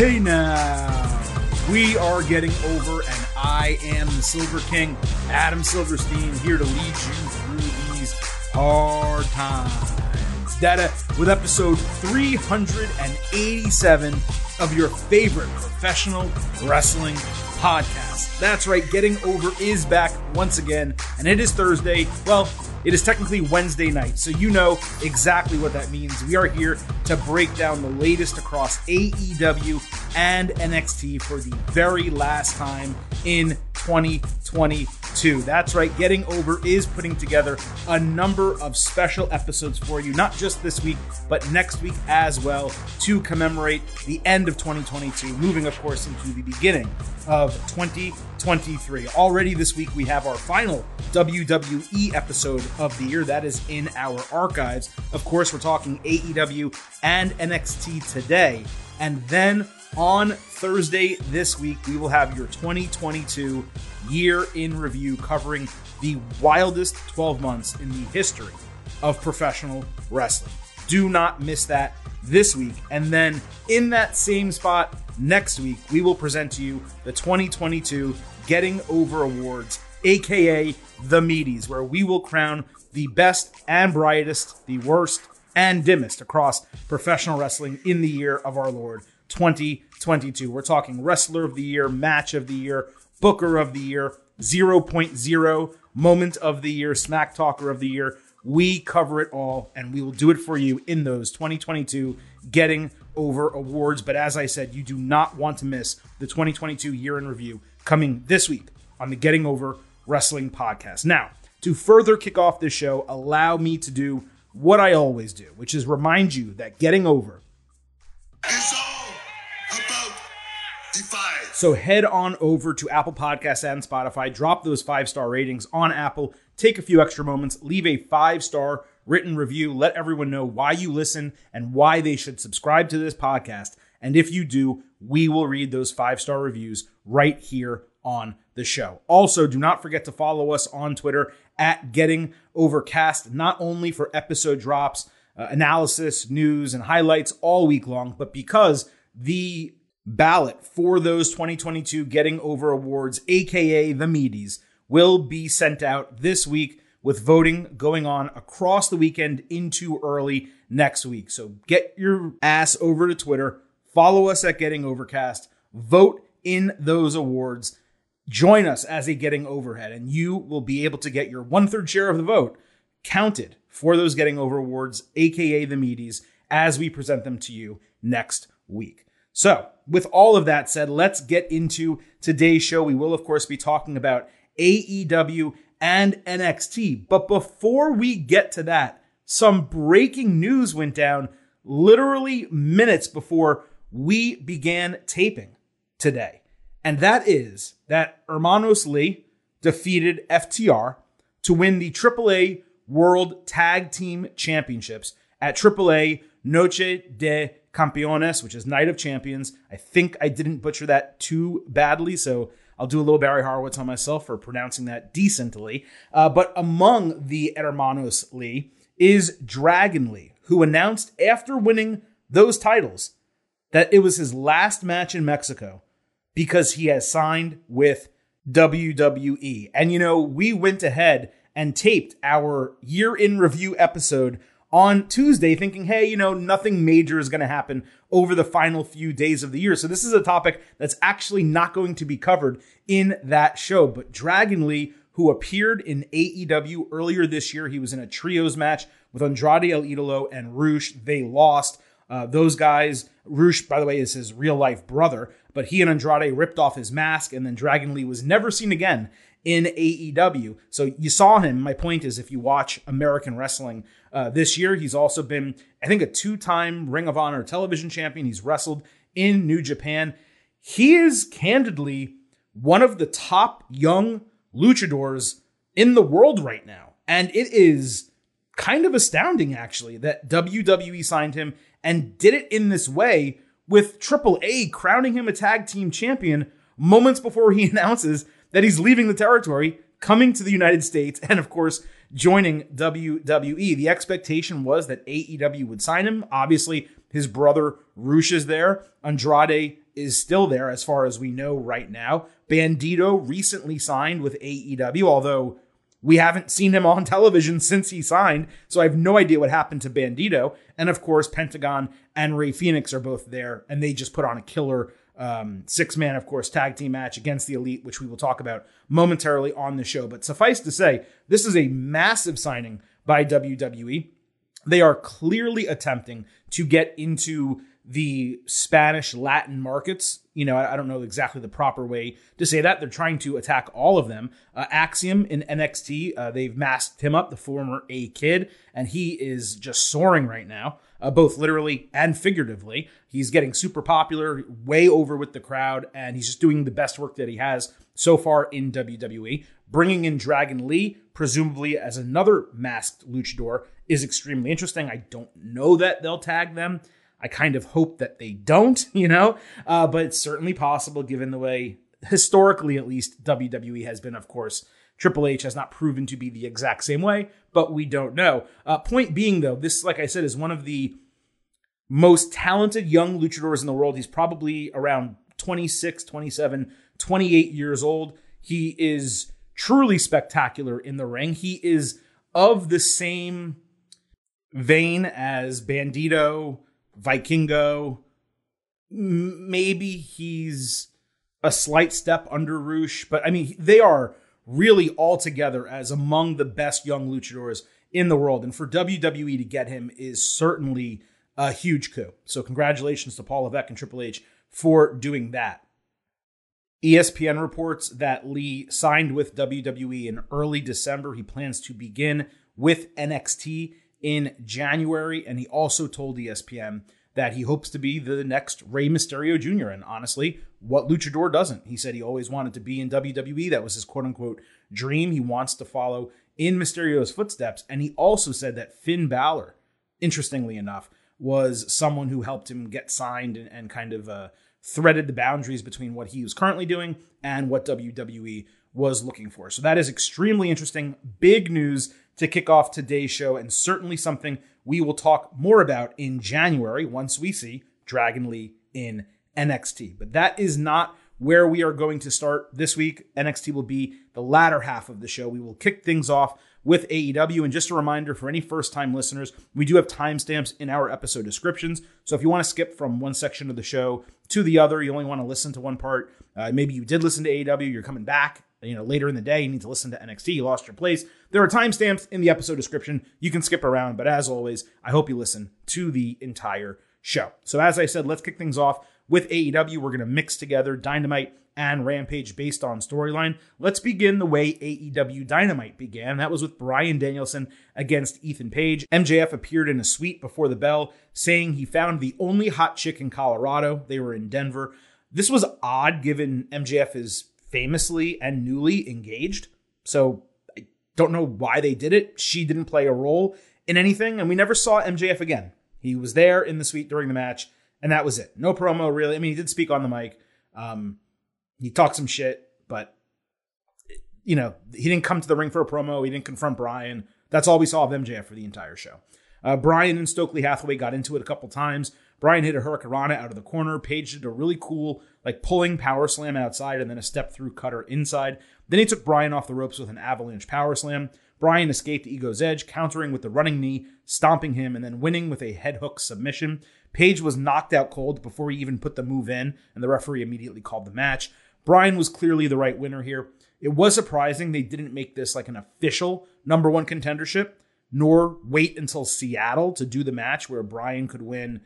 Hey now, we are getting over, and I am the Silver King, Adam Silverstein, here to lead you through these hard times. Data with episode 387 of your favorite professional wrestling podcast. That's right, Getting Over is back once again, and it is Thursday. Well, it is technically Wednesday night, so you know exactly what that means. We are here to break down the latest across AEW and NXT for the very last time in 2022. That's right, Getting Over is putting together a number of special episodes for you, not just this week, but next week as well, to commemorate the end of 2022, moving, of course, into the beginning of 2023. Already this week, we have our final WWE episode of the year. That is in our archives. Of course, we're talking AEW and NXT today. And then on Thursday this week, we will have your 2022 year in review covering the wildest 12 months in the history of professional wrestling. Do not miss that this week. And then in that same spot next week, we will present to you the 2022 Getting Over Awards, aka the Meaties, where we will crown the best and brightest, the worst and dimmest across professional wrestling in the year of our Lord 2022. We're talking Wrestler of the Year, Match of the Year, Booker of the Year, 0.0, Moment of the Year, Smack Talker of the Year. We cover it all, and we will do it for you in those 2022 Getting Over Awards. But as I said, you do not want to miss the 2022 Year in Review coming this week on the Getting Over Wrestling podcast. Now, to further kick off this show, allow me to do what I always do, which is remind you that getting over So head on over to Apple Podcasts and Spotify, drop those five star ratings on Apple, take a few extra moments, leave a five star written review, let everyone know why you listen and why they should subscribe to this podcast. And if you do, we will read those five star reviews right here on the show. Also, do not forget to follow us on Twitter at Getting Overcast, not only for episode drops, uh, analysis, news, and highlights all week long, but because the ballot for those 2022 Getting Over Awards, aka the Meaties, will be sent out this week with voting going on across the weekend into early next week. So get your ass over to Twitter, follow us at Getting Overcast, vote in those awards, join us as a Getting Overhead, and you will be able to get your one third share of the vote counted for those Getting Over Awards, aka the Meaties, as we present them to you next week. So, with all of that said, let's get into today's show. We will, of course, be talking about AEW and NXT. But before we get to that, some breaking news went down literally minutes before we began taping today. And that is that Hermanos Lee defeated FTR to win the AAA World Tag Team Championships at AAA Noche de Campeones, which is Night of Champions. I think I didn't butcher that too badly, so I'll do a little Barry Horowitz on myself for pronouncing that decently. Uh, but among the Hermanos Lee is Dragon Lee, who announced after winning those titles that it was his last match in Mexico because he has signed with WWE. And you know, we went ahead and taped our year in review episode on Tuesday thinking, hey, you know, nothing major is going to happen over the final few days of the year. So this is a topic that's actually not going to be covered in that show. But Dragon Lee, who appeared in AEW earlier this year, he was in a trios match with Andrade El Idolo and Rush. They lost. Uh, those guys, Rush, by the way, is his real life brother, but he and Andrade ripped off his mask, and then Dragon Lee was never seen again in AEW. So you saw him. My point is, if you watch American wrestling uh, this year, he's also been, I think, a two time Ring of Honor television champion. He's wrestled in New Japan. He is candidly one of the top young luchadors in the world right now. And it is kind of astounding, actually, that WWE signed him and did it in this way with Triple A crowning him a tag team champion moments before he announces that he's leaving the territory, coming to the United States, and of course, joining WWE. The expectation was that AEW would sign him. Obviously, his brother Rush is there. Andrade is still there as far as we know right now. Bandito recently signed with AEW, although we haven't seen him on television since he signed, so I have no idea what happened to Bandito. And of course, Pentagon and Rey Fenix are both there, and they just put on a killer um, six man, of course, tag team match against the Elite, which we will talk about momentarily on the show. But suffice to say, this is a massive signing by WWE. They are clearly attempting to get into the Spanish Latin markets. You know, I, don't know exactly the proper way to say that. They're trying to attack all of them. Uh, Axiom in NXT, uh, they've masked him up, the former A Kid, and he is just soaring right now, uh, both literally and figuratively. He's getting super popular, way over with the crowd, and he's just doing the best work that he has so far in WWE. Bringing in Dragon Lee, presumably as another masked luchador, is extremely interesting. I don't know that they'll tag them. I kind of hope that they don't, you know, uh, but it's certainly possible given the way, historically at least, WWE has been, of course. Triple H has not proven to be the exact same way, but we don't know. Uh, point being, though, this, like I said, is one of the most talented young luchadors in the world. He's probably around 26, 27, 28 years old. He is truly spectacular in the ring. He is of the same vein as Bandito, Vikingo. Maybe he's a slight step under Rush, but I mean, they are really all together as among the best young luchadors in the world. And for WWE to get him is certainly a huge coup. So, congratulations to Paul Levesque and Triple H for doing that. ESPN reports that Lee signed with WWE in early December. He plans to begin with NXT in January. And he also told ESPN that he hopes to be the next Rey Mysterio Jr. And honestly, what luchador doesn't? He said he always wanted to be in WWE. That was his quote unquote dream. He wants to follow in Mysterio's footsteps. And he also said that Finn Balor, interestingly enough, was someone who helped him get signed and, and kind of uh, threaded the boundaries between what he was currently doing and what WWE was looking for. So that is extremely interesting. Big news to kick off today's show, and certainly something we will talk more about in January once we see Dragon Lee in NXT. But that is not where we are going to start this week. NXT will be the latter half of the show. We will kick things off with AEW. And just a reminder for any first time listeners, we do have timestamps in our episode descriptions. So if you want to skip from one section of the show to the other, you only want to listen to one part, uh, maybe you did listen to AEW, you're coming back you know, later in the day, you need to listen to NXT, you lost your place. There are timestamps in the episode description. You can skip around, but as always, I hope you listen to the entire show. So as I said, let's kick things off with AEW. We're going to mix together Dynamite and Rampage based on storyline. Let's begin the way AEW Dynamite began. That was with Bryan Danielson against Ethan Page. MJF appeared in a suite before the bell, saying he found the only hot chick in Colorado. They were in Denver. This was odd given MJF is famously and newly engaged. So I don't know why they did it. She didn't play a role in anything, and we never saw MJF again. He was there in the suite during the match, and that was it. No promo, really. I mean, he did speak on the mic. Um, he talked some shit, but you know, he didn't come to the ring for a promo. He didn't confront Bryan. That's all we saw of MJF for the entire show. Uh, Bryan and Stokely Hathaway got into it a couple times. Bryan hit a hurricanrana out of the corner. Page did a really cool, like pulling power slam outside and then a step through cutter inside. Then he took Bryan off the ropes with an avalanche power slam. Bryan escaped Ego's edge, countering with the running knee, stomping him, and then winning with a head hook submission. Page was knocked out cold before he even put the move in, and the referee immediately called the match. Bryan was clearly the right winner here. It was surprising they didn't make this like an official number one contendership, nor wait until Seattle to do the match where Bryan could win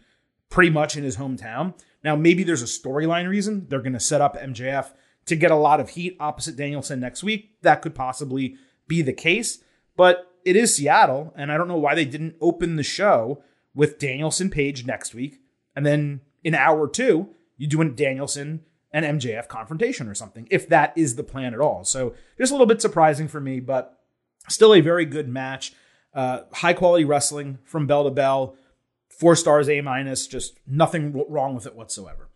pretty much in his hometown. Now, maybe there's a storyline reason they're going to set up MJF to get a lot of heat opposite Danielson next week. That could possibly be the case, but it is Seattle, and I don't know why they didn't open the show with Danielson Page next week, and then in hour two, you do a Danielson and MJF confrontation or something, if that is the plan at all. So just a little bit surprising for me, but still a very good match. Uh, high quality wrestling from bell to bell. Four stars, A minus, just nothing wrong with it whatsoever.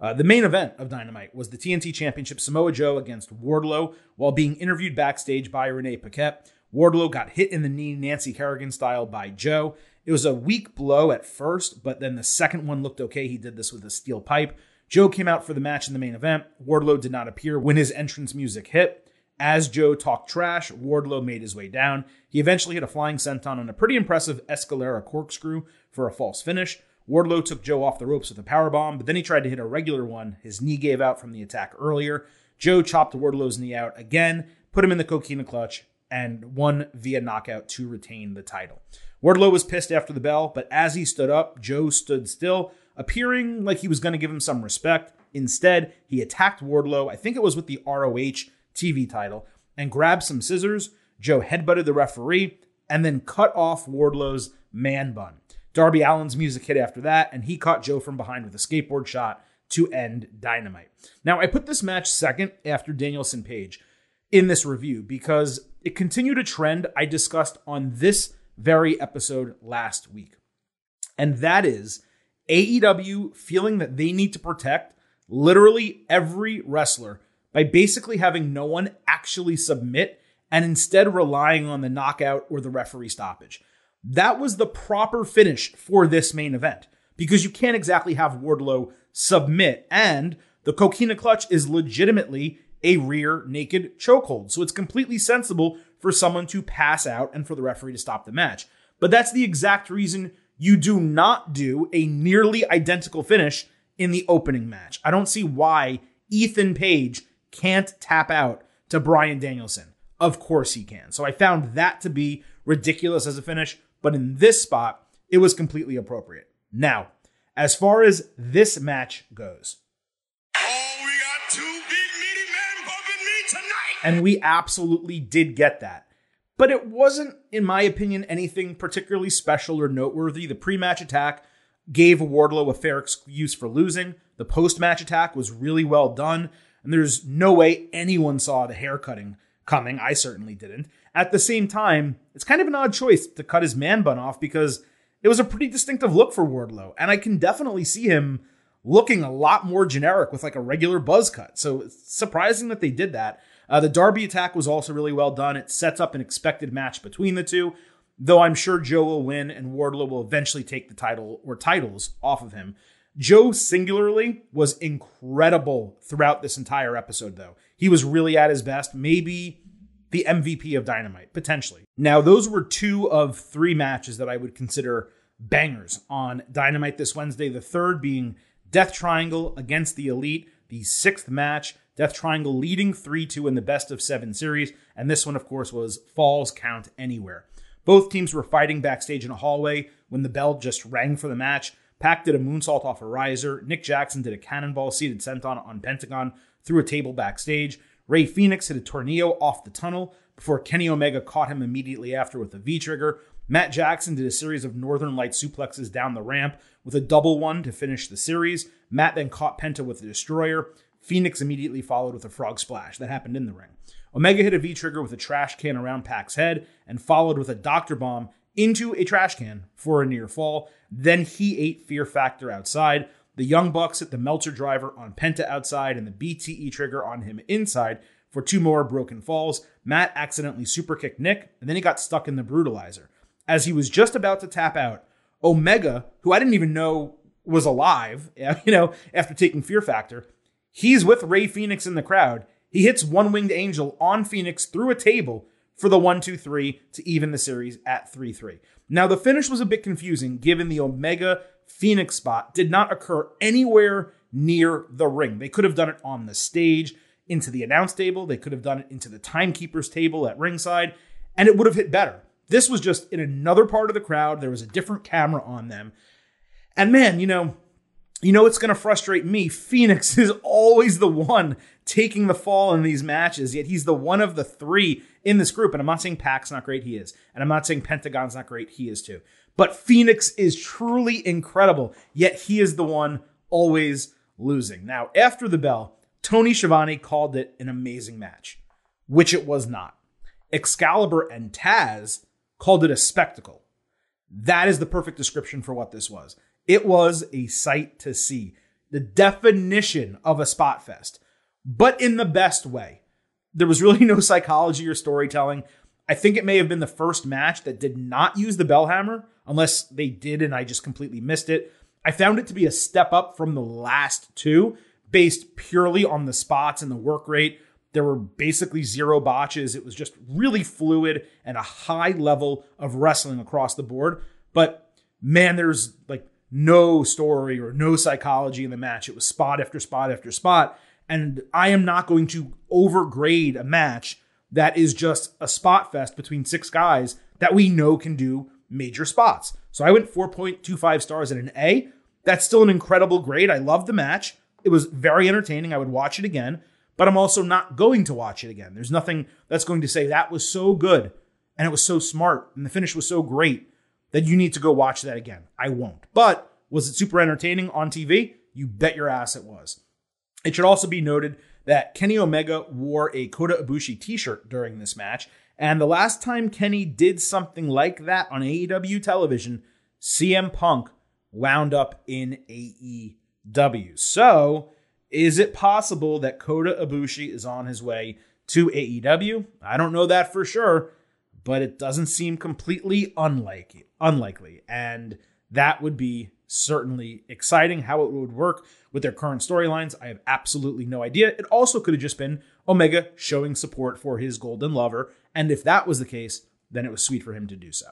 Uh, the main event of Dynamite was the TNT Championship Samoa Joe against Wardlow while being interviewed backstage by Renee Paquette. Wardlow got hit in the knee, Nancy Kerrigan style, by Joe. It was a weak blow at first, but then the second one looked okay. He did this with a steel pipe. Joe came out for the match in the main event. Wardlow did not appear when his entrance music hit. As Joe talked trash, Wardlow made his way down. He eventually hit a flying senton on a pretty impressive Escalera corkscrew for a false finish. Wardlow took Joe off the ropes with a powerbomb, but then he tried to hit a regular one. His knee gave out from the attack earlier. Joe chopped Wardlow's knee out again, put him in the coquina clutch, and won via knockout to retain the title. Wardlow was pissed after the bell, but as he stood up, Joe stood still, appearing like he was going to give him some respect. Instead, he attacked Wardlow, I think it was with the ROH TV title, and grabbed some scissors. Joe headbutted the referee and then cut off Wardlow's man bun. Darby Allin's music hit after that, and he caught Joe from behind with a skateboard shot to end Dynamite. Now, I put this match second after Danielson Page in this review because it continued a trend I discussed on this very episode last week. And that is AEW feeling that they need to protect literally every wrestler by basically having no one actually submit and instead relying on the knockout or the referee stoppage. That was the proper finish for this main event because you can't exactly have Wardlow submit, and the coquina clutch is legitimately a rear naked chokehold. So it's completely sensible for someone to pass out and for the referee to stop the match. But that's the exact reason you do not do a nearly identical finish in the opening match. I don't see why Ethan Page can't tap out to Bryan Danielson. Of course he can. So I found that to be ridiculous as a finish, but in this spot, it was completely appropriate. Now, as far as this match goes, And we absolutely did get that. But it wasn't, in my opinion, anything particularly special or noteworthy. The pre match attack gave Wardlow a fair excuse for losing. The post match attack was really well done. And there's no way anyone saw the hair cutting coming. I certainly didn't. At the same time, it's kind of an odd choice to cut his man bun off because it was a pretty distinctive look for Wardlow. And I can definitely see him looking a lot more generic with like a regular buzz cut. So it's surprising that they did that. Uh, the Darby attack was also really well done. It sets up an expected match between the two, though I'm sure Joe will win and Wardlow will eventually take the title or titles off of him. Joe singularly was incredible throughout this entire episode, though. He was really at his best, maybe the MVP of Dynamite, potentially. Now, those were two of three matches that I would consider bangers on Dynamite this Wednesday, the third being Death Triangle against the Elite, the sixth match Death Triangle leading 3 2 in the best of seven series, and this one, of course, was Falls Count Anywhere. Both teams were fighting backstage in a hallway when the bell just rang for the match. Pac did a moonsault off a riser. Nick Jackson did a cannonball seated senton on Pentagon through a table backstage. Rey Fenix hit a tornado off the tunnel before Kenny Omega caught him immediately after with a V trigger. Matt Jackson did a series of Northern Light suplexes down the ramp with a double one to finish the series. Matt then caught Penta with a destroyer. Fenix immediately followed with a frog splash that happened in the ring. Omega hit a V trigger with a trash can around Pac's head and followed with a doctor bomb into a trash can for a near fall. Then he ate Fear Factor outside. The Young Bucks hit the Meltzer driver on Penta outside and the BTE trigger on him inside for two more broken falls. Matt accidentally superkicked Nick, and then he got stuck in the brutalizer. As he was just about to tap out, Omega, who I didn't even know was alive, you know, after taking Fear Factor, He's with Rey Fenix in the crowd. He hits One Winged Angel on Fenix through a table for the 1 2 3 to even the series at 3 3. Now, the finish was a bit confusing given the Omega Fenix spot did not occur anywhere near the ring. They could have done it on the stage, into the announce table, they could have done it into the timekeeper's table at ringside, and it would have hit better. This was just in another part of the crowd. There was a different camera on them. And man, you know, you know it's going to frustrate me. Fenix is always the one taking the fall in these matches, yet he's the one of the three in this group. And I'm not saying Pac's not great, he is. And I'm not saying Pentagon's not great, he is too. But Fenix is truly incredible, yet he is the one always losing. Now, after the bell, Tony Schiavone called it an amazing match, which it was not. Excalibur and Taz called it a spectacle. That is the perfect description for what this was. It was a sight to see. The definition of a spot fest, but in the best way. There was really no psychology or storytelling. I think it may have been the first match that did not use the bell hammer, unless they did and I just completely missed it. I found it to be a step up from the last two, based purely on the spots and the work rate. There were basically zero botches. It was just really fluid and a high level of wrestling across the board. But man, there's like no story or no psychology in the match. It was spot after spot after spot. And I am not going to overgrade a match that is just a spot fest between six guys that we know can do major spots. So I went 4.25 stars at an A. That's still an incredible grade. I loved the match. It was very entertaining. I would watch it again, but I'm also not going to watch it again. There's nothing that's going to say that was so good and it was so smart and the finish was so great that you need to go watch that again. I won't. But was it super entertaining on TV? You bet your ass it was. It should also be noted that Kenny Omega wore a Kota Ibushi t-shirt during this match, and the last time Kenny did something like that on AEW television, CM Punk wound up in AEW. So, is it possible that Kota Ibushi is on his way to AEW? I don't know that for sure, but it doesn't seem completely unlikely. Unlikely, and that would be certainly exciting. How it would work with their current storylines, I have absolutely no idea. It also could have just been Omega showing support for his golden lover, and if that was the case, then it was sweet for him to do so.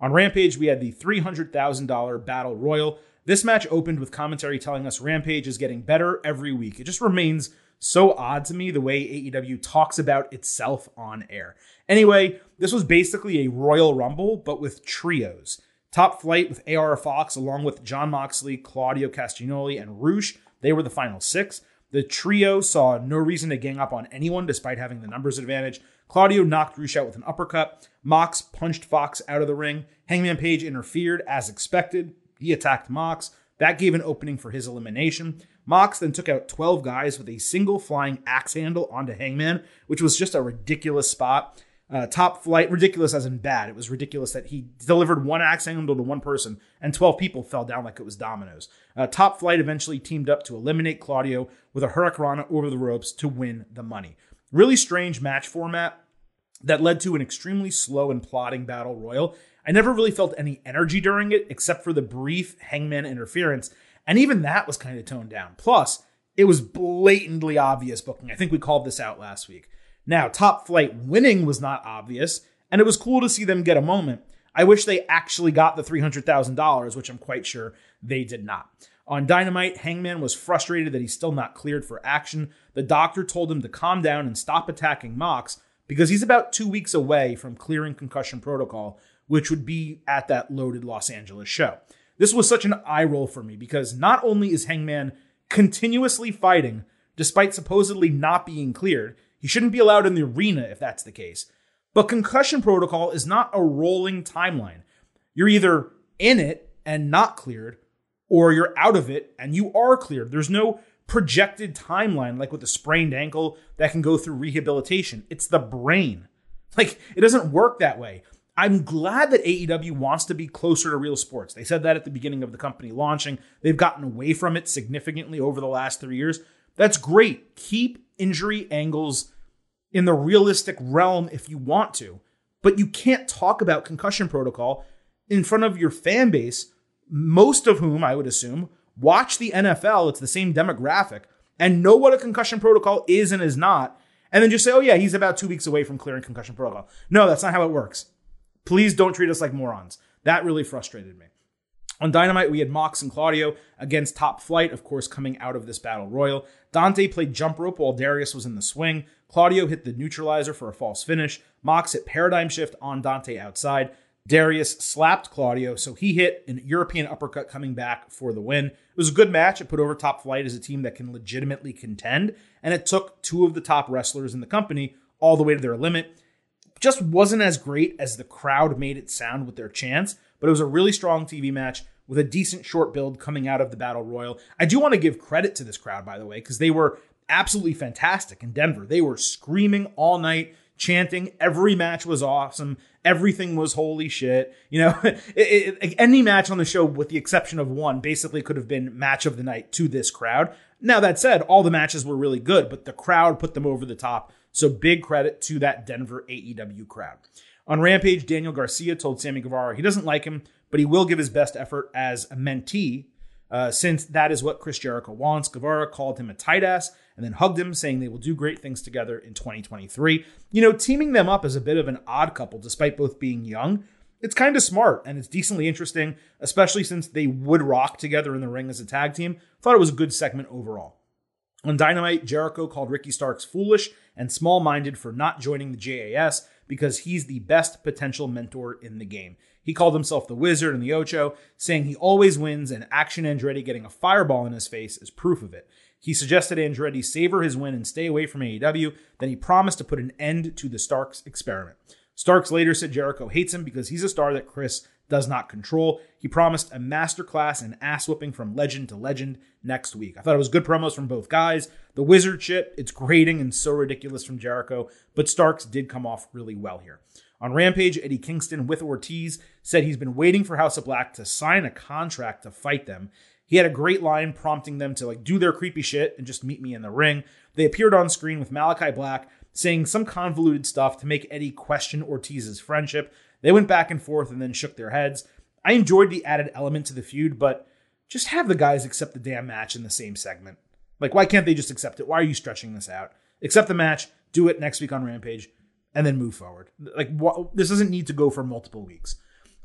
On Rampage, we had the $300,000 Battle Royal. This match opened with commentary telling us Rampage is getting better every week. It just remains so odd to me the way AEW talks about itself on air. Anyway, this was basically a Royal Rumble, but with trios. Top Flight with AR Fox, along with Jon Moxley, Claudio Castagnoli, and Rush. They were the final six. The trio saw no reason to gang up on anyone despite having the numbers advantage. Claudio knocked Rush out with an uppercut. Mox punched Fox out of the ring. Hangman Page interfered as expected. He attacked Mox. That gave an opening for his elimination. Mox then took out 12 guys with a single flying axe handle onto Hangman, which was just a ridiculous spot. Uh, top flight, ridiculous as in bad. It was ridiculous that he delivered one axe handle to one person and 12 people fell down like it was dominoes. Uh, top flight eventually teamed up to eliminate Claudio with a Hurricanrana over the ropes to win the money. Really strange match format that led to an extremely slow and plodding battle royal. I never really felt any energy during it except for the brief hangman interference, and even that was kind of toned down. Plus, it was blatantly obvious booking. I think we called this out last week. Now, Top Flight winning was not obvious, and it was cool to see them get a moment. I wish they actually got the $300,000, which I'm quite sure they did not. On Dynamite, Hangman was frustrated that he's still not cleared for action. The doctor told him to calm down and stop attacking Mox because he's about two weeks away from clearing concussion protocol, which would be at that loaded Los Angeles show. This was such an eye roll for me because not only is Hangman continuously fighting despite supposedly not being cleared, he shouldn't be allowed in the arena if that's the case. But concussion protocol is not a rolling timeline. You're either in it and not cleared, or you're out of it and you are cleared. There's no projected timeline like with a sprained ankle that can go through rehabilitation. It's the brain. Like, it doesn't work that way. I'm glad that AEW wants to be closer to real sports. They said that at the beginning of the company launching. They've gotten away from it significantly over the last three years. That's great. Keep injury angles in the realistic realm if you want to, but you can't talk about concussion protocol in front of your fan base, most of whom I would assume watch the NFL, it's the same demographic, and know what a concussion protocol is and is not, and then just say, oh yeah, he's about two weeks away from clearing concussion protocol. No, that's not how it works. Please don't treat us like morons. That really frustrated me. On Dynamite, we had Mox and Claudio against Top Flight, of course, coming out of this battle royal. Dante played jump rope while Darius was in the swing. Claudio hit the neutralizer for a false finish. Mox hit paradigm shift on Dante outside. Darius slapped Claudio, so he hit an European uppercut coming back for the win. It was a good match. It put over Top Flight as a team that can legitimately contend, and it took two of the top wrestlers in the company all the way to their limit. Just wasn't as great as the crowd made it sound with their chants, but it was a really strong TV match with a decent short build coming out of the Battle Royal. I do want to give credit to this crowd, by the way, because they were absolutely fantastic in Denver. They were screaming all night, chanting. Every match was awesome. Everything was holy shit. You know, it, it, any match on the show, with the exception of one, basically could have been match of the night to this crowd. Now, that said, all the matches were really good, but the crowd put them over the top. So big credit to that Denver AEW crowd. On Rampage, Daniel Garcia told Sammy Guevara he doesn't like him, but he will give his best effort as a mentee Uh, since that is what Chris Jericho wants, Guevara called him a tight ass and then hugged him, saying they will do great things together in 2023. You know, teaming them up is a bit of an odd couple, despite both being young. It's kind of smart and it's decently interesting, especially since they would rock together in the ring as a tag team. Thought it was a good segment overall. On Dynamite, Jericho called Ricky Starks foolish and small minded for not joining the JAS because he's the best potential mentor in the game. He called himself the Wizard and the Ocho, saying he always wins, and Action Andretti getting a fireball in his face is proof of it. He suggested Andretti savor his win and stay away from AEW, then he promised to put an end to the Starks experiment. Starks later said Jericho hates him because he's a star that Chris does not control. He promised a masterclass and ass whooping from legend to legend next week. I thought it was good promos from both guys. The wizard shit, it's grating and so ridiculous from Jericho, but Starks did come off really well here. On Rampage, Eddie Kingston with Ortiz said he's been waiting for House of Black to sign a contract to fight them. He had a great line prompting them to like do their creepy shit and just meet me in the ring. They appeared on screen with Malakai Black saying some convoluted stuff to make Eddie question Ortiz's friendship. They went back and forth and then shook their heads. I enjoyed the added element to the feud, but just have the guys accept the damn match in the same segment. Like, why can't they just accept it? Why are you stretching this out? Accept the match, do it next week on Rampage, and then move forward. Like, wh- this doesn't need to go for multiple weeks.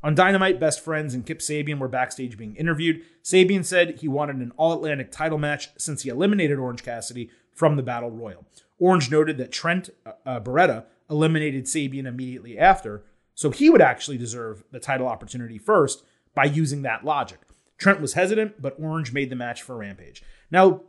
On Dynamite, Best Friends and Kip Sabian were backstage being interviewed. Sabian said he wanted an All Atlantic title match since he eliminated Orange Cassidy from the Battle Royal. Orange noted that Trent uh, uh, Beretta eliminated Sabian immediately after, so he would actually deserve the title opportunity first by using that logic. Trent was hesitant, but Orange made the match for Rampage. Now,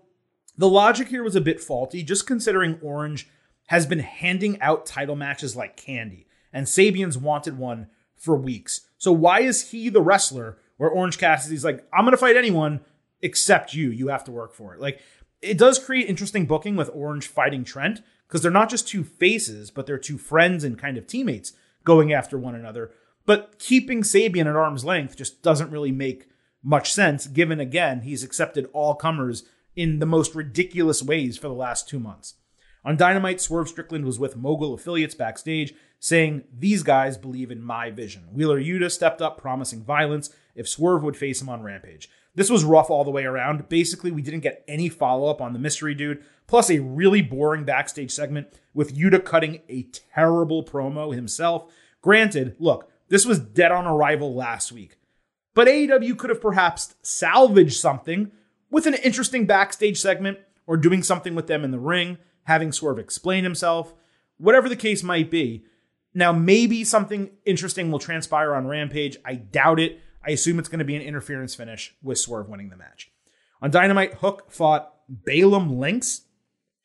the logic here was a bit faulty, just considering Orange has been handing out title matches like candy, and Sabian's wanted one for weeks. So why is he the wrestler where Orange Cassidy's like, I'm gonna fight anyone except you. You have to work for it. Like, it does create interesting booking with Orange fighting Trent, because they're not just two faces, but they're two friends and kind of teammates going after one another. But keeping Sabian at arm's length just doesn't really make much sense, given again, he's accepted all comers in the most ridiculous ways for the last two months. On Dynamite, Swerve Strickland was with Mogul affiliates backstage, saying, These guys believe in my vision. Wheeler Yuta stepped up, promising violence if Swerve would face him on Rampage. This was rough all the way around. Basically, we didn't get any follow up on the mystery dude, plus a really boring backstage segment with Yuta cutting a terrible promo himself. Granted, look, this was dead on arrival last week. But AEW could have perhaps salvaged something with an interesting backstage segment or doing something with them in the ring, having Swerve explain himself, whatever the case might be. Now, maybe something interesting will transpire on Rampage. I doubt it. I assume it's going to be an interference finish with Swerve winning the match. On Dynamite, Hook fought Balaam Lynx.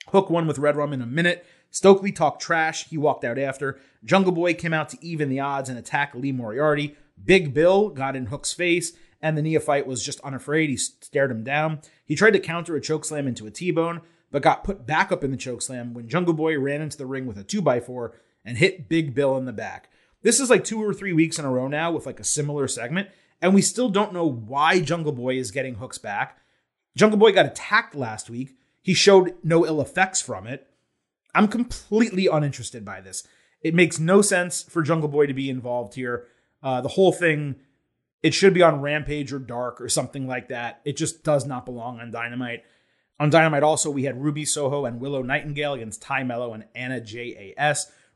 Hook won with Red Rum in a minute. Stokely talked trash. He walked out after. Jungle Boy came out to even the odds and attack Lee Moriarty. Big Bill got in Hook's face, and the neophyte was just unafraid. He stared him down. He tried to counter a chokeslam into a T-bone, but got put back up in the chokeslam when Jungle Boy ran into the ring with a 2x4 and hit Big Bill in the back. This is like two or three weeks in a row now with like a similar segment, and we still don't know why Jungle Boy is getting Hook's back. Jungle Boy got attacked last week. He showed no ill effects from it. I'm completely uninterested by this. It makes no sense for Jungle Boy to be involved here. Uh, the whole thing, it should be on Rampage or Dark or something like that. It just does not belong on Dynamite. On Dynamite, also, we had Ruby Soho and Willow Nightingale against Tay Melo and Anna Jay.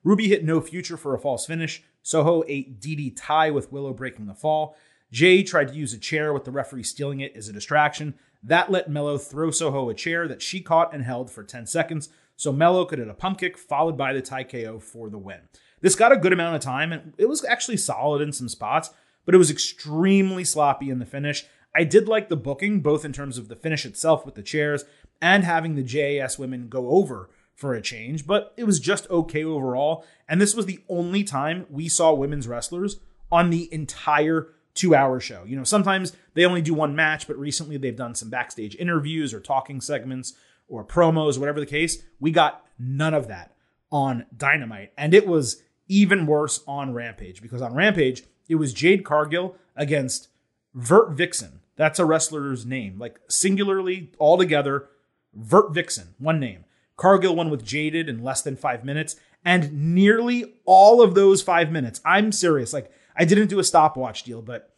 Ruby hit no future for a false finish. Soho ate DDTay with Willow breaking the fall. Jay tried to use a chair with the referee stealing it as a distraction. That let Melo throw Soho a chair that she caught and held for 10 seconds, so Melo could hit a pump kick followed by the TayKO for the win. This got a good amount of time, and it was actually solid in some spots, but it was extremely sloppy in the finish. I did like the booking, both in terms of the finish itself with the chairs and having the JAS women go over for a change, but it was just okay overall. And this was the only time we saw women's wrestlers on the entire two hour show. You know, sometimes they only do one match, but recently they've done some backstage interviews or talking segments or promos, whatever the case. We got none of that on Dynamite. And it was even worse on Rampage because on Rampage, it was Jade Cargill against Vert Vixen. That's a wrestler's name, like singularly all together, Vert Vixen, one name. Cargill won with Jaded in less than five minutes, and nearly all of those five minutes, I'm serious, like I didn't do a stopwatch deal, but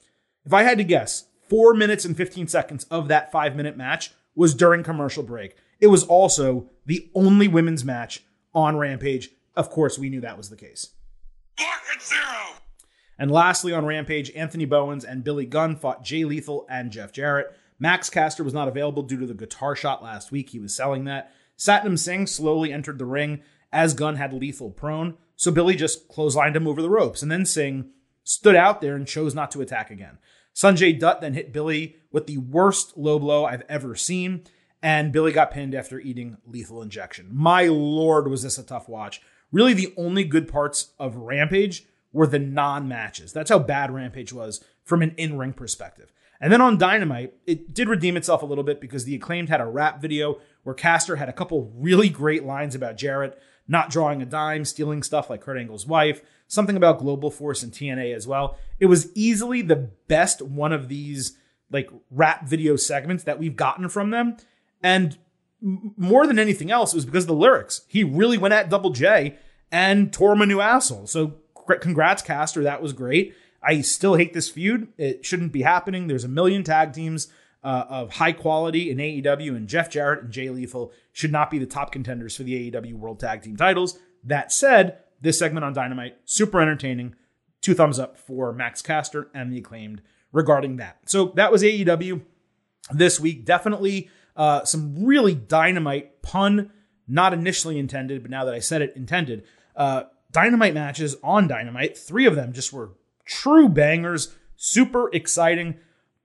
if I had to guess, four minutes and 15 seconds of that five minute match was during commercial break. It was also the only women's match on Rampage. Of course, we knew that was the case. Market zero. And lastly, on Rampage, Anthony Bowens and Billy Gunn fought Jay Lethal and Jeff Jarrett. Max Caster was not available due to the guitar shot last week. He was selling that. Satnam Singh slowly entered the ring as Gunn had Lethal prone, so Billy just clotheslined him over the ropes. And then Singh stood out there and chose not to attack again. Sanjay Dutt then hit Billy with the worst low blow I've ever seen, and Billy got pinned after eating lethal injection. My lord, was this a tough watch. Really, the only good parts of Rampage were the non matches. That's how bad Rampage was from an in ring perspective. And then on Dynamite, it did redeem itself a little bit because the acclaimed had a rap video where Caster had a couple really great lines about Jarrett not drawing a dime, stealing stuff like Kurt Angle's wife, something about Global Force and TNA as well. It was easily the best one of these like rap video segments that we've gotten from them. And m- more than anything else, it was because of the lyrics. He really went at Double J and tore him a new asshole. So congrats, Caster. That was great. I still hate this feud. It shouldn't be happening. There's a million tag teams uh, of high quality in AEW, and Jeff Jarrett and Jay Lethal should not be the top contenders for the AEW World Tag Team titles. That said, this segment on Dynamite, super entertaining. Two thumbs up for Max Caster and the acclaimed regarding that. So that was AEW this week. Definitely uh, some really dynamite pun, not initially intended, but now that I said it, intended. Uh, dynamite matches on Dynamite. Three of them just were true bangers, super exciting.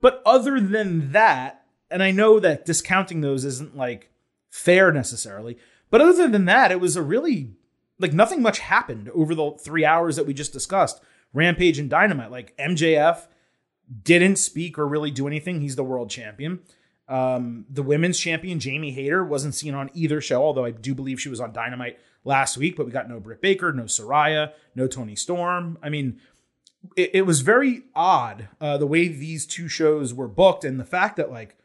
But other than that, and I know that discounting those isn't like fair necessarily, but other than that, it was a really like nothing much happened over the three hours that we just discussed. Rampage and Dynamite, like MJF didn't speak or really do anything. He's the world champion. Um, the women's champion, Jamie Hayter, wasn't seen on either show, although I do believe she was on Dynamite last week, but we got no Britt Baker, no Saraya, no Toni Storm. I mean, it, it was very odd uh, the way these two shows were booked and the fact that, like,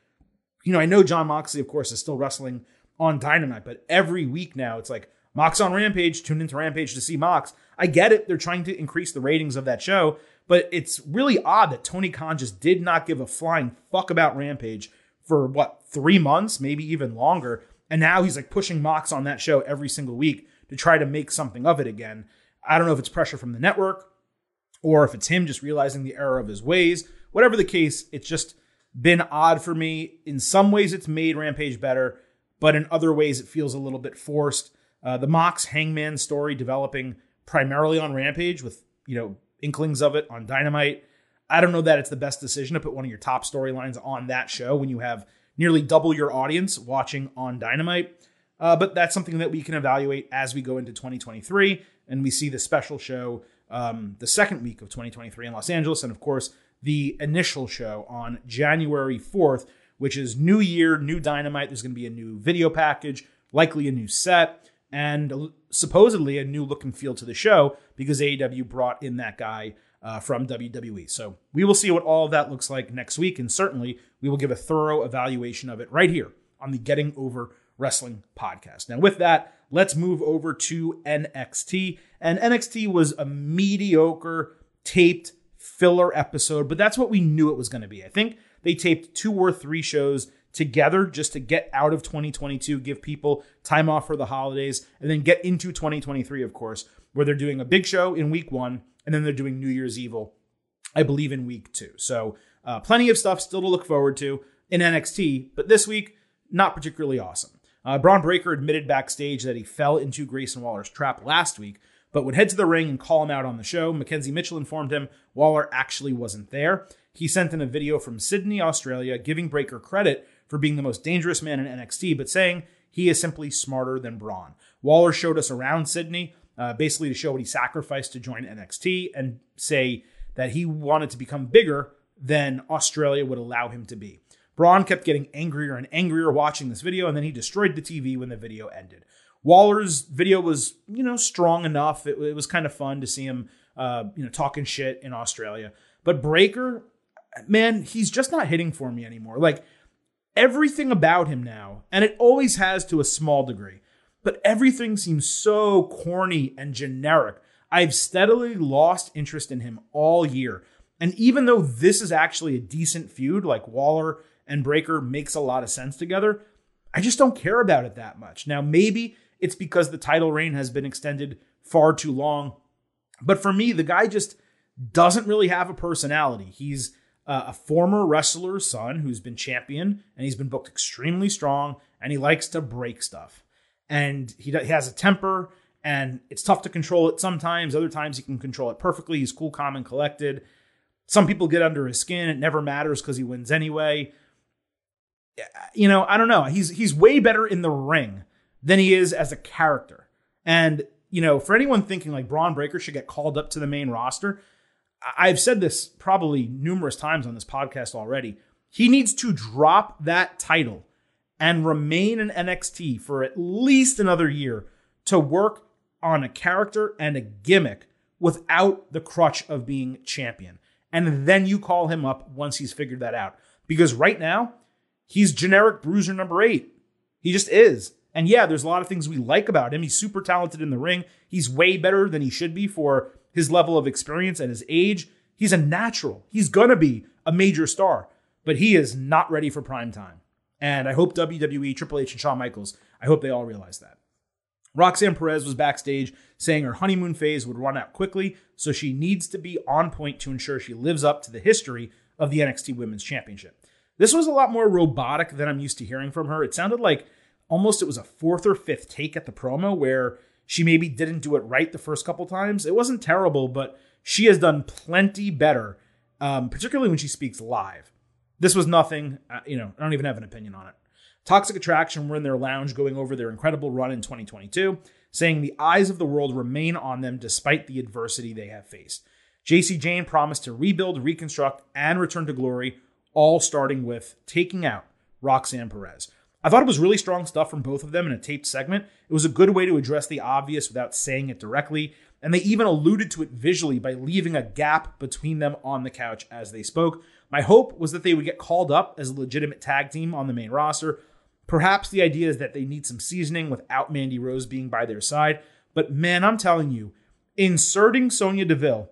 you know, I know Jon Moxley, of course, is still wrestling on Dynamite, but every week now it's like Mox on Rampage, tune into Rampage to see Mox. I get it. They're trying to increase the ratings of that show, but it's really odd that Tony Khan just did not give a flying fuck about Rampage for what, three months, maybe even longer. And now he's like pushing Mox on that show every single week to try to make something of it again. I don't know if it's pressure from the network or if it's him just realizing the error of his ways. Whatever the case, it's just been odd for me. In some ways, it's made Rampage better, but in other ways, it feels a little bit forced. Uh, the Mox Hangman story developing primarily on Rampage with, you know, inklings of it on Dynamite. I don't know that it's the best decision to put one of your top storylines on that show when you have nearly double your audience watching on Dynamite. Uh, but that's something that we can evaluate as we go into 2023 and we see the special show um, the second week of 2023 in Los Angeles. And of course, the initial show on January 4th, which is New Year, New Dynamite. There's going to be a new video package, likely a new set, and supposedly a new look and feel to the show because AEW brought in that guy uh, from WWE. So we will see what all of that looks like next week, and certainly we will give a thorough evaluation of it right here on the Getting Over Wrestling podcast. Now, with that, let's move over to NXT. And NXT was a mediocre taped filler episode, but that's what we knew it was going to be. I think they taped two or three shows together just to get out of 2022, give people time off for the holidays, and then get into 2023, of course, where they're doing a big show in week one, and then they're doing New Year's Evil, I believe, in week two. So, uh, plenty of stuff still to look forward to in NXT, but this week, not particularly awesome. Uh, Bron Breakker admitted backstage that he fell into Grayson Waller's trap last week, but would head to the ring and call him out on the show. Mackenzie Mitchell informed him Waller actually wasn't there. He sent in a video from Sydney, Australia, giving Breakker credit for being the most dangerous man in NXT, but saying he is simply smarter than Bron. Waller showed us around Sydney, uh, basically to show what he sacrificed to join NXT and say that he wanted to become bigger than Australia would allow him to be. Bron kept getting angrier and angrier watching this video, and then he destroyed the TV when the video ended. Waller's video was, you know, strong enough. It, it was kind of fun to see him, uh, you know, talking shit in Australia. But Breakker, man, he's just not hitting for me anymore. Like everything about him now, and it always has to a small degree, but everything seems so corny and generic. I've steadily lost interest in him all year. And even though this is actually a decent feud, like Waller and Breakker makes a lot of sense together, I just don't care about it that much. Now, maybe it's because the title reign has been extended far too long. But for me, the guy just doesn't really have a personality. He's a former wrestler's son who's been champion and he's been booked extremely strong and he likes to break stuff. And he, he has a temper and it's tough to control it sometimes. Other times he can control it perfectly. He's cool, calm, and collected. Some people get under his skin. It never matters because he wins anyway. You know, I don't know. He's he's way better in the ring than he is as a character. And you know, for anyone thinking like Bron Breakker should get called up to the main roster, I've said this probably numerous times on this podcast already. He needs to drop that title and remain in NXT for at least another year to work on a character and a gimmick without the crutch of being champion. And then you call him up once he's figured that out. Because right now, he's generic bruiser number eight. He just is. And yeah, there's a lot of things we like about him. He's super talented in the ring. He's way better than he should be for his level of experience and his age. He's a natural. He's going to be a major star, but he is not ready for prime time. And I hope WWE, Triple H, and Shawn Michaels, I hope they all realize that. Roxanne Perez was backstage saying her honeymoon phase would run out quickly, so she needs to be on point to ensure she lives up to the history of the NXT Women's Championship. This was a lot more robotic than I'm used to hearing from her. It sounded like almost it was a fourth or fifth take at the promo where she maybe didn't do it right the first couple times. It wasn't terrible, but she has done plenty better, um, particularly when she speaks live. This was nothing, uh, you know, I don't even have an opinion on it. Toxic Attraction were in their lounge going over their incredible run in 2022, saying the eyes of the world remain on them despite the adversity they have faced. Jacy Jayne promised to rebuild, reconstruct, and return to glory, all starting with taking out Roxanne Perez. I thought it was really strong stuff from both of them in a taped segment. It was a good way to address the obvious without saying it directly, and they even alluded to it visually by leaving a gap between them on the couch as they spoke. My hope was that they would get called up as a legitimate tag team on the main roster. Perhaps the idea is that they need some seasoning without Mandy Rose being by their side. But man, I'm telling you, inserting Sonya Deville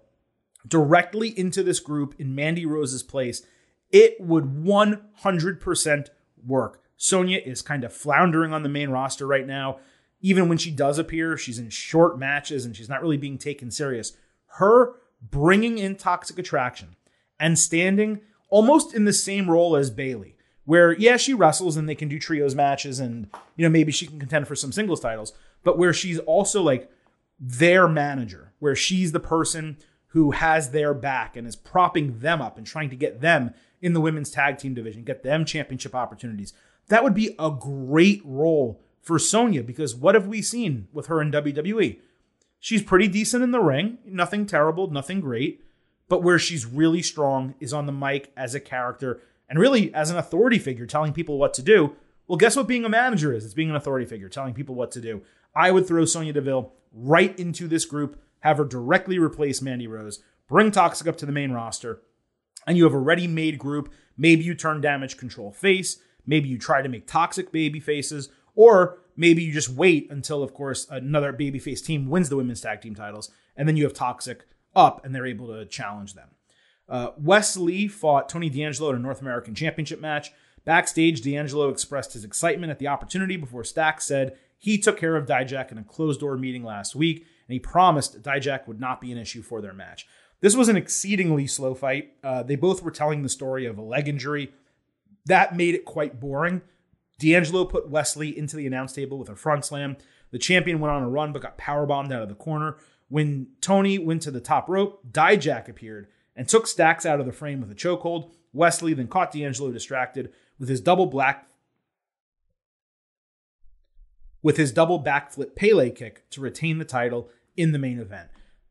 directly into this group in Mandy Rose's place, it would 100% work. Sonya is kind of floundering on the main roster right now. Even when she does appear, she's in short matches and she's not really being taken serious. Her bringing in Toxic Attraction and standing almost in the same role as Bayley, where, yeah, she wrestles and they can do trios matches and, you know, maybe she can contend for some singles titles, but where she's also like their manager, where she's the person who has their back and is propping them up and trying to get them in the women's tag team division, get them championship opportunities. That would be a great role for Sonya because what have we seen with her in WWE? She's pretty decent in the ring, nothing terrible, nothing great, but where she's really strong is on the mic as a character and really as an authority figure telling people what to do. Well, guess what being a manager is? It's being an authority figure telling people what to do. I would throw Sonya Deville right into this group, have her directly replace Mandy Rose, bring Toxic up to the main roster, and you have a ready made group. Maybe you turn damage control face. Maybe you try to make toxic baby faces, or maybe you just wait until, of course, another babyface team wins the women's tag team titles, and then you have toxic up and they're able to challenge them. Uh, Wes Lee fought Tony D'Angelo in a North American Championship match. Backstage, D'Angelo expressed his excitement at the opportunity before Stack said he took care of Dijak in a closed door meeting last week, and he promised Dijak would not be an issue for their match. This was an exceedingly slow fight. Uh, they both were telling the story of a leg injury that made it quite boring. D'Angelo put Wes Lee into the announce table with a front slam. The champion went on a run but got powerbombed out of the corner. When Tony went to the top rope, Dijak appeared and took Stacks out of the frame with a chokehold. Wes Lee then caught D'Angelo distracted with his double black with his double backflip Pele kick to retain the title in the main event.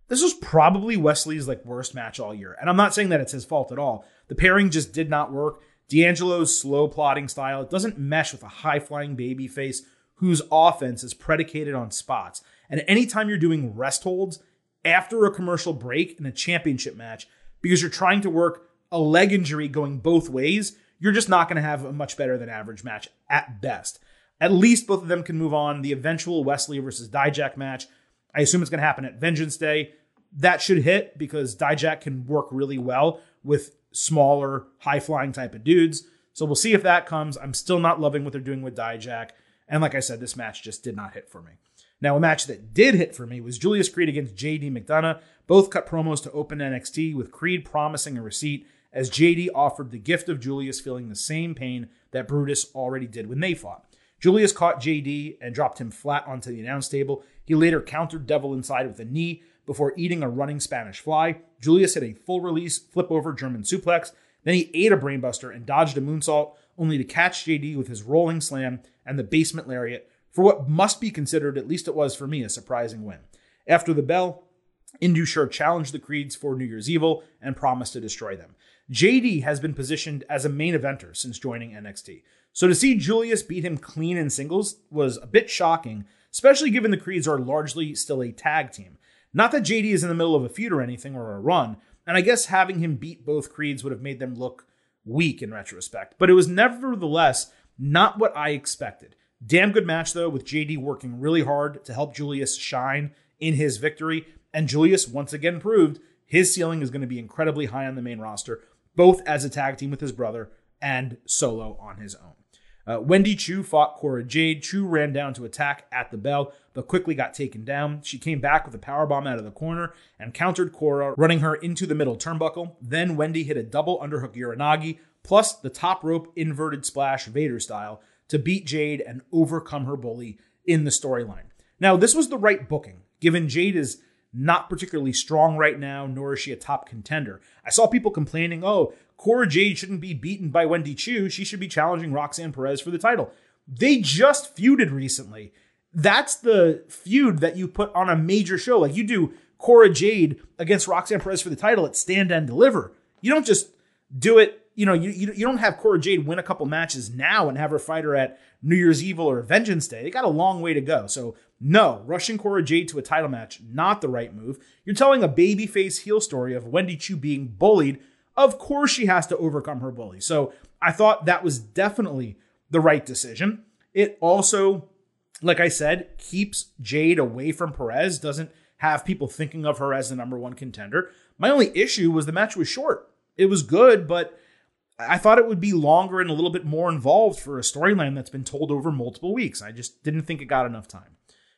This was probably Wes Lee's like worst match all year. And I'm not saying that it's his fault at all. The pairing just did not work. D'Angelo's slow plotting style it doesn't mesh with a high flying baby face whose offense is predicated on spots. And anytime you're doing rest holds after a commercial break in a championship match, because you're trying to work a leg injury going both ways, you're just not going to have a much better than average match at best. At least both of them can move on. The eventual Wesley versus Dijak match, I assume it's going to happen at Vengeance Day. that should hit because Dijak can work really well with smaller, high flying type of dudes. So we'll see if that comes. I'm still not loving what they're doing with Dijak. And like I said, this match just did not hit for me. Now, a match that did hit for me was Julius Creed against JD McDonagh. Both cut promos to open NXT with Creed promising a receipt as JD offered the gift of Julius feeling the same pain that Brutus already did when they fought. Julius caught JD and dropped him flat onto the announce table. He later countered Devil inside with a knee before eating a running Spanish fly. Julius hit a full release flip over German suplex. Then he ate a brainbuster and dodged a moonsault, only to catch JD with his rolling slam and the basement lariat for what must be considered, at least it was for me, a surprising win. After the bell, Indus Sher challenged the Creeds for New Year's Evil and promised to destroy them. JD has been positioned as a main eventer since joining NXT. So to see Julius beat him clean in singles was a bit shocking, especially given the Creeds are largely still a tag team. Not that JD is in the middle of a feud or anything or a run, and I guess having him beat both Creeds would have made them look weak in retrospect, but it was nevertheless not what I expected. Damn good match though, with JD working really hard to help Julius shine in his victory, and Julius once again proved his ceiling is going to be incredibly high on the main roster, both as a tag team with his brother and solo on his own. Uh, Wendy Choo fought Cora Jade. Choo ran down to attack at the bell, but quickly got taken down. She came back with a powerbomb out of the corner and countered Cora, running her into the middle turnbuckle. Then Wendy hit a double underhook Uranage, plus the top rope inverted splash Vader style to beat Jade and overcome her bully in the storyline. Now, this was the right booking, given Jade is not particularly strong right now, nor is she a top contender. I saw people complaining, oh, Cora Jade shouldn't be beaten by Wendy Choo. She should be challenging Roxanne Perez for the title. They just feuded recently. That's the feud that you put on a major show. Like you do Cora Jade against Roxanne Perez for the title at Stand and Deliver. You don't just do it, you know, you, you, don't have Cora Jade win a couple matches now and have her fight her at New Year's Evil or Vengeance Day. They got a long way to go. So no, rushing Cora Jade to a title match, not the right move. You're telling a babyface heel story of Wendy Choo being bullied. Of course, she has to overcome her bully. So I thought that was definitely the right decision. It also, like I said, keeps Jade away from Perez, doesn't have people thinking of her as the number one contender. My only issue was the match was short. It was good, but I thought it would be longer and a little bit more involved for a storyline that's been told over multiple weeks. I just didn't think it got enough time.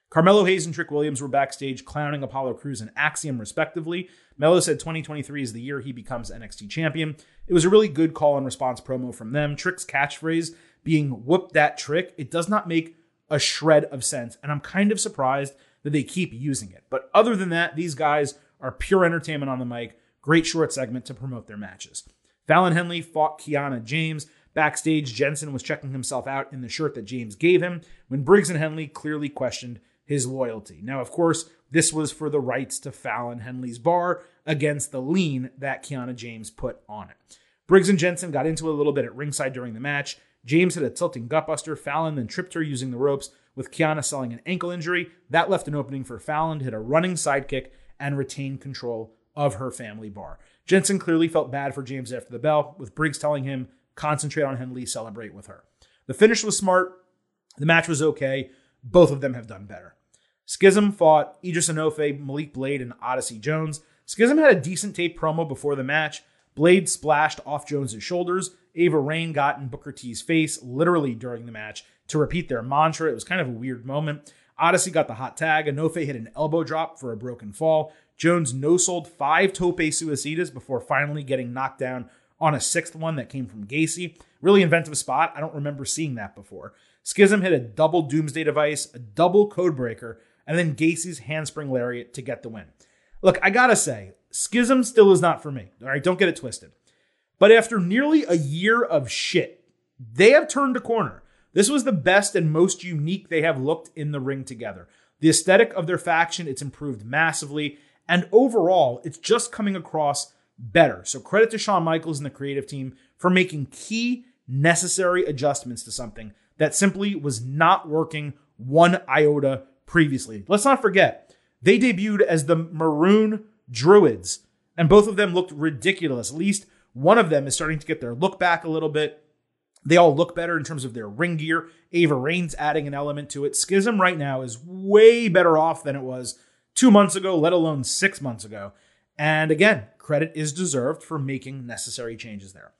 Carmelo Hayes and Trick Williams were backstage clowning Apollo Crews and Axiom, respectively. Melo said 2023 is the year he becomes NXT champion. It was a really good call and response promo from them. Trick's catchphrase being whoop that trick, it does not make a shred of sense. And I'm kind of surprised that they keep using it. But other than that, these guys are pure entertainment on the mic. Great short segment to promote their matches. Fallon Henley fought Kiana James. Backstage, Jensen was checking himself out in the shirt that James gave him when Briggs and Henley clearly questioned his loyalty. Now, of course, this was for the rights to Fallon Henley's bar against the lien that Kiana James put on it. Briggs and Jensen got into it a little bit at ringside during the match. James hit a tilting gutbuster. Fallon then tripped her using the ropes, with Kiana selling an ankle injury. That left an opening for Fallon to hit a running sidekick and retain control of her family bar. Jensen clearly felt bad for James after the bell, with Briggs telling him, concentrate on Henley, celebrate with her. The finish was smart. The match was okay. Both of them have done better. Schism fought Edris Enofe, Malik Blade, and Odyssey Jones. Schism had a decent tape promo before the match. Blade splashed off Jones's shoulders. Ava Raine got in Booker T's face literally during the match to repeat their mantra. It was kind of a weird moment. Odyssey got the hot tag. Enofe hit an elbow drop for a broken fall. Jones no sold five tope suicidas before finally getting knocked down on a sixth one that came from Gacy. Really inventive spot. I don't remember seeing that before. Schism hit a double doomsday device, a double code breaker, and then Gacy's handspring lariat to get the win. Look, I gotta say, Schism still is not for me. All right, don't get it twisted. But after nearly a year of shit, they have turned a corner. This was the best and most unique they have looked in the ring together. The aesthetic of their faction, it's improved massively. And overall, it's just coming across better. So credit to Shawn Michaels and the creative team for making key necessary adjustments to something that simply was not working one iota previously. Let's not forget, they debuted as the Maroon Druids, and both of them looked ridiculous. At least one of them is starting to get their look back a little bit. They all look better in terms of their ring gear. Ava Raine's adding an element to it. Schism right now is way better off than it was two months ago, let alone six months ago. And again, credit is deserved for making necessary changes there.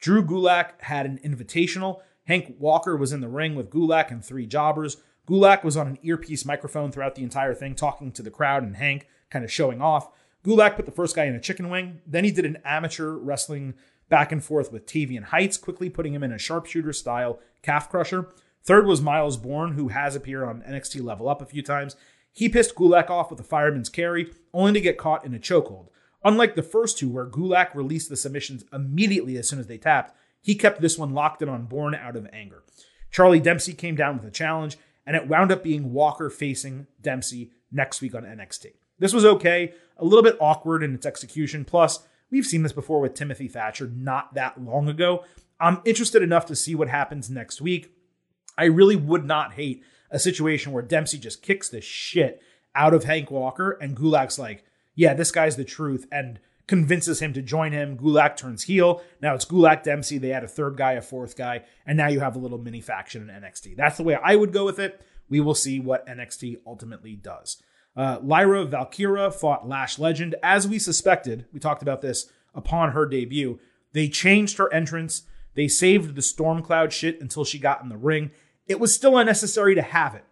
Drew Gulak had an invitational. Hank Walker was in the ring with Gulak and three jobbers. Gulak was on an earpiece microphone throughout the entire thing, talking to the crowd and Hank, kind of showing off. Gulak put the first guy in a chicken wing. Then he did an amateur wrestling back and forth with Tavian Heights, quickly putting him in a sharpshooter style calf crusher. Third was Myles Borne, who has appeared on NXT Level Up a few times. He pissed Gulak off with a fireman's carry, only to get caught in a chokehold. Unlike the first two, where Gulak released the submissions immediately as soon as they tapped, he kept this one locked in on Borne out of anger. Charlie Dempsey came down with a challenge, and it wound up being Walker facing Dempsey next week on NXT. This was okay, a little bit awkward in its execution. Plus, we've seen this before with Timothy Thatcher not that long ago. I'm interested enough to see what happens next week. I really would not hate a situation where Dempsey just kicks the shit out of Hank Walker and Gulak's like, yeah, this guy's the truth, and convinces him to join him. Gulak turns heel. Now it's Gulak Dempsey. They add a third guy, a fourth guy, and now you have a little mini faction in NXT. That's the way I would go with it. We will see what NXT ultimately does. Uh, Lyra Valkyria fought Lash Legend. As we suspected, we talked about this upon her debut. They changed her entrance. They saved the Storm Cloud shit until she got in the ring. It was still unnecessary to have it,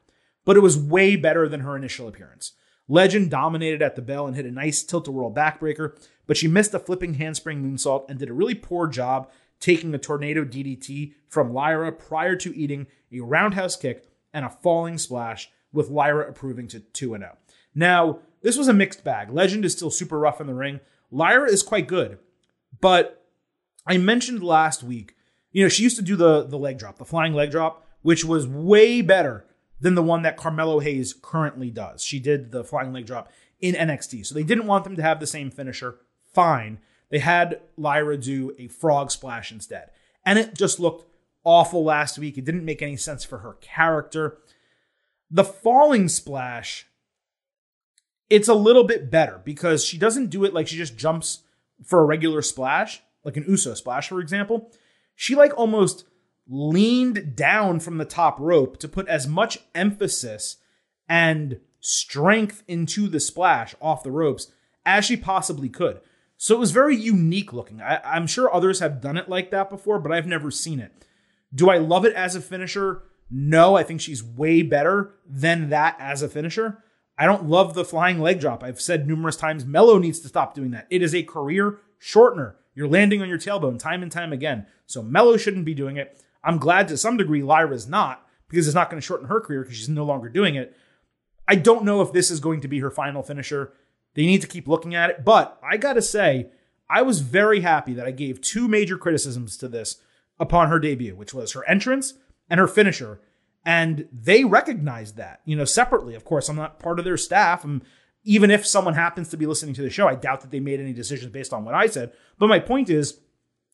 but it was way better than her initial appearance. Legend dominated at the bell and hit a nice tilt-a-whirl backbreaker, but she missed a flipping handspring moonsault and did a really poor job taking a tornado DDT from Lyra prior to eating a roundhouse kick and a falling splash, with Lyra approving to 2 0. Now, this was a mixed bag. Legend is still super rough in the ring. Lyra is quite good, but I mentioned last week, you know, she used to do the, the leg drop, the flying leg drop, which was way better than the one that Carmelo Hayes currently does. She did the flying leg drop in NXT. So they didn't want them to have the same finisher. Fine. They had Lyra do a frog splash instead. And it just looked awful last week. It didn't make any sense for her character. The falling splash, it's a little bit better because she doesn't do it like she just jumps for a regular splash, like an Uso splash, for example. She like almost leaned down from the top rope to put as much emphasis and strength into the splash off the ropes as she possibly could. So it was very unique looking. I, am sure others have done it like that before, but I've never seen it. Do I love it as a finisher? No, I think she's way better than that as a finisher. I don't love the flying leg drop. I've said numerous times Melo needs to stop doing that. It is a career shortener. You're landing on your tailbone time and time again. So Melo shouldn't be doing it. I'm glad to some degree Lyra's not because it's not going to shorten her career because she's no longer doing it. I don't know if this is going to be her final finisher. They need to keep looking at it. But I got to say, I was very happy that I gave two major criticisms to this upon her debut, which was her entrance and her finisher. And they recognized that, you know, separately. Of course, I'm not part of their staff. And even if someone happens to be listening to the show, I doubt that they made any decisions based on what I said. But my point is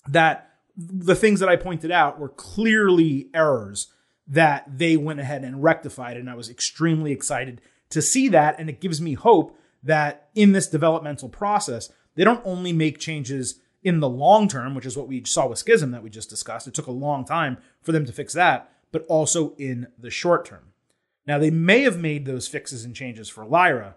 that the things that I pointed out were clearly errors that they went ahead and rectified. And I was extremely excited to see that. And it gives me hope that in this developmental process, they don't only make changes in the long term, which is what we saw with Schism that we just discussed. It took a long time for them to fix that, but also in the short term. Now, they may have made those fixes and changes for Lyra.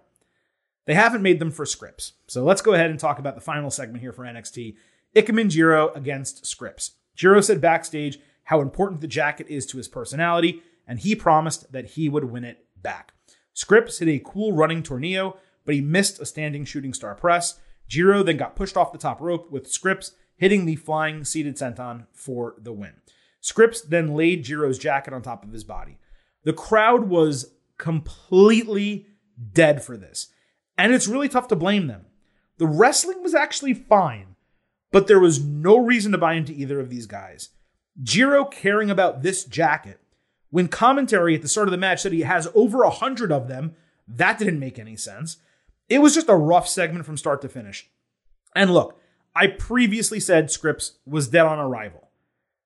They haven't made them for Scrypts. So let's go ahead and talk about the final segment here for NXT Ikemen Jiro against Scrypts. Jiro said backstage how important the jacket is to his personality, and he promised that he would win it back. Scrypts hit a cool running tornado, but he missed a standing shooting star press. Jiro then got pushed off the top rope with Scrypts hitting the flying seated senton for the win. Scrypts then laid Jiro's jacket on top of his body. The crowd was completely dead for this, and it's really tough to blame them. The wrestling was actually fine, but there was no reason to buy into either of these guys. Jiro caring about this jacket when commentary at the start of the match said he has over a hundred of them. That didn't make any sense. It was just a rough segment from start to finish. And look, I previously said Scrypts was dead on arrival.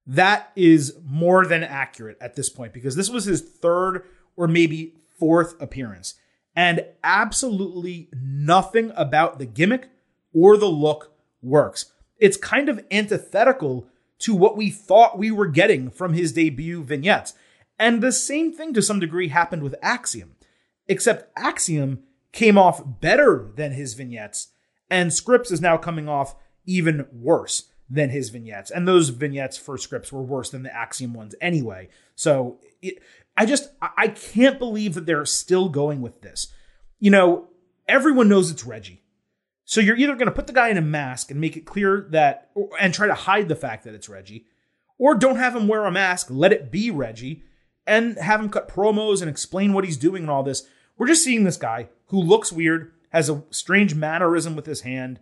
That is more than accurate at this point because this was his third or maybe fourth appearance. And absolutely nothing about the gimmick or the look works it's kind of antithetical to what we thought we were getting from his debut vignettes. And the same thing to some degree happened with Axiom, except Axiom came off better than his vignettes, and Scrypts is now coming off even worse than his vignettes. And those vignettes for Scrypts were worse than the Axiom ones anyway. So it, I just, I can't believe that they're still going with this. You know, everyone knows it's Reggie. So you're either going to put the guy in a mask and make it clear that, and try to hide the fact that it's Reggie, or don't have him wear a mask, let it be Reggie, and have him cut promos and explain what he's doing and all this. We're just seeing this guy who looks weird, has a strange mannerism with his hand,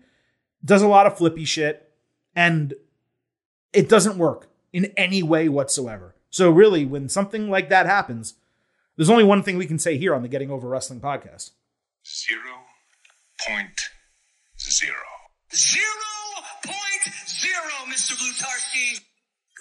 does a lot of flippy shit, and it doesn't work in any way whatsoever. So, really, when something like that happens, there's only one thing we can say here on the Getting Over Wrestling podcast Zero point zero. Zero point zero, Mr. Blutarsky.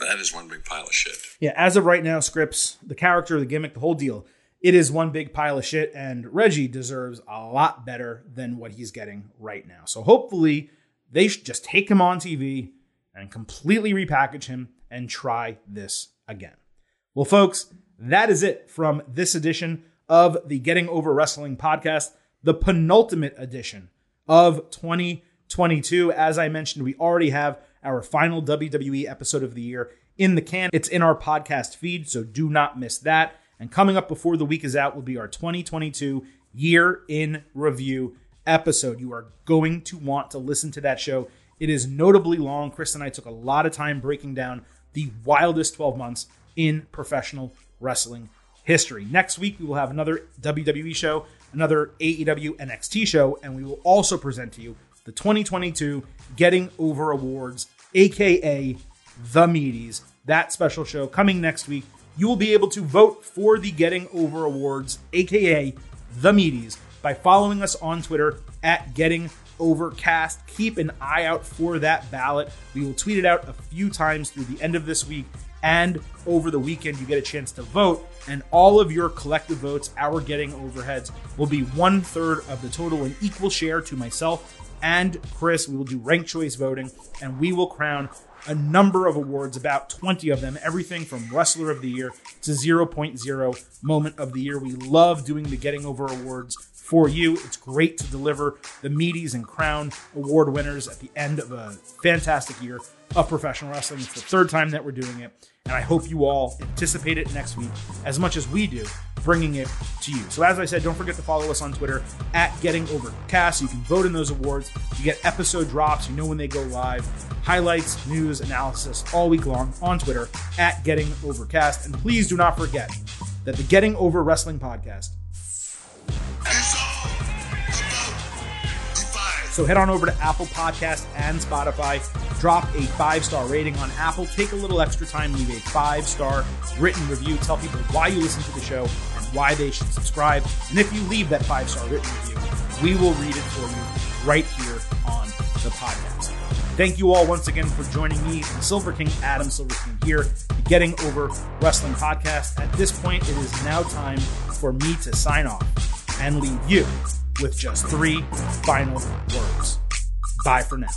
That is one big pile of shit. Yeah, as of right now, Scrypts, the character, the gimmick, the whole deal, it is one big pile of shit, and Reggie deserves a lot better than what he's getting right now. So hopefully, they should just take him on TV and completely repackage him and try this again. Well, folks, that is it from this edition of the Getting Over Wrestling podcast, the penultimate edition of 2022. As I mentioned, we already have our final WWE episode of the year in the can. It's in our podcast feed, so do not miss that. And coming up before the week is out will be our 2022 year in review episode. You are going to want to listen to that show. It is notably long. Chris and I took a lot of time breaking down the wildest 12 months in professional wrestling history. Next week, we will have another WWE show, another AEW NXT show, and we will also present to you the 2022 Getting Over Awards, aka The Meaties. That special show coming next week. You will be able to vote for the Getting Over Awards, aka The Meaties, by following us on Twitter at Getting Overcast. Keep an eye out for that ballot. We will tweet it out a few times through the end of this week and over the weekend. You get a chance to vote, and all of your collective votes, our getting overheads, will be one third of the total, an equal share to myself and Chris. We will do ranked choice voting, and we will crown a number of awards, about 20 of them, everything from Wrestler of the Year to 0.0 Moment of the Year. We love doing the Getting Over Awards for you. It's great to deliver the meaties and crown award winners at the end of a fantastic year of professional wrestling. It's the third time that we're doing it, and I hope you all anticipate it next week as much as we do, bringing it to you. So, as I said, don't forget to follow us on Twitter at Getting Overcast. You can vote in those awards. You get episode drops. You know when they go live. Highlights, news, analysis all week long on Twitter at Getting Overcast. And please do not forget that the Getting Over Wrestling podcast So head on over to Apple Podcast and Spotify. Drop a five star rating on Apple. Take a little extra time, leave a five star written review. Tell people why you listen to the show and why they should subscribe. And if you leave that five star written review, we will read it for you right here on the podcast. Thank you all once again for joining me, Silver King Adam Silver King here, the Getting Over Wrestling podcast. At this point, it is now time for me to sign off and leave you with just three final words. Bye for now.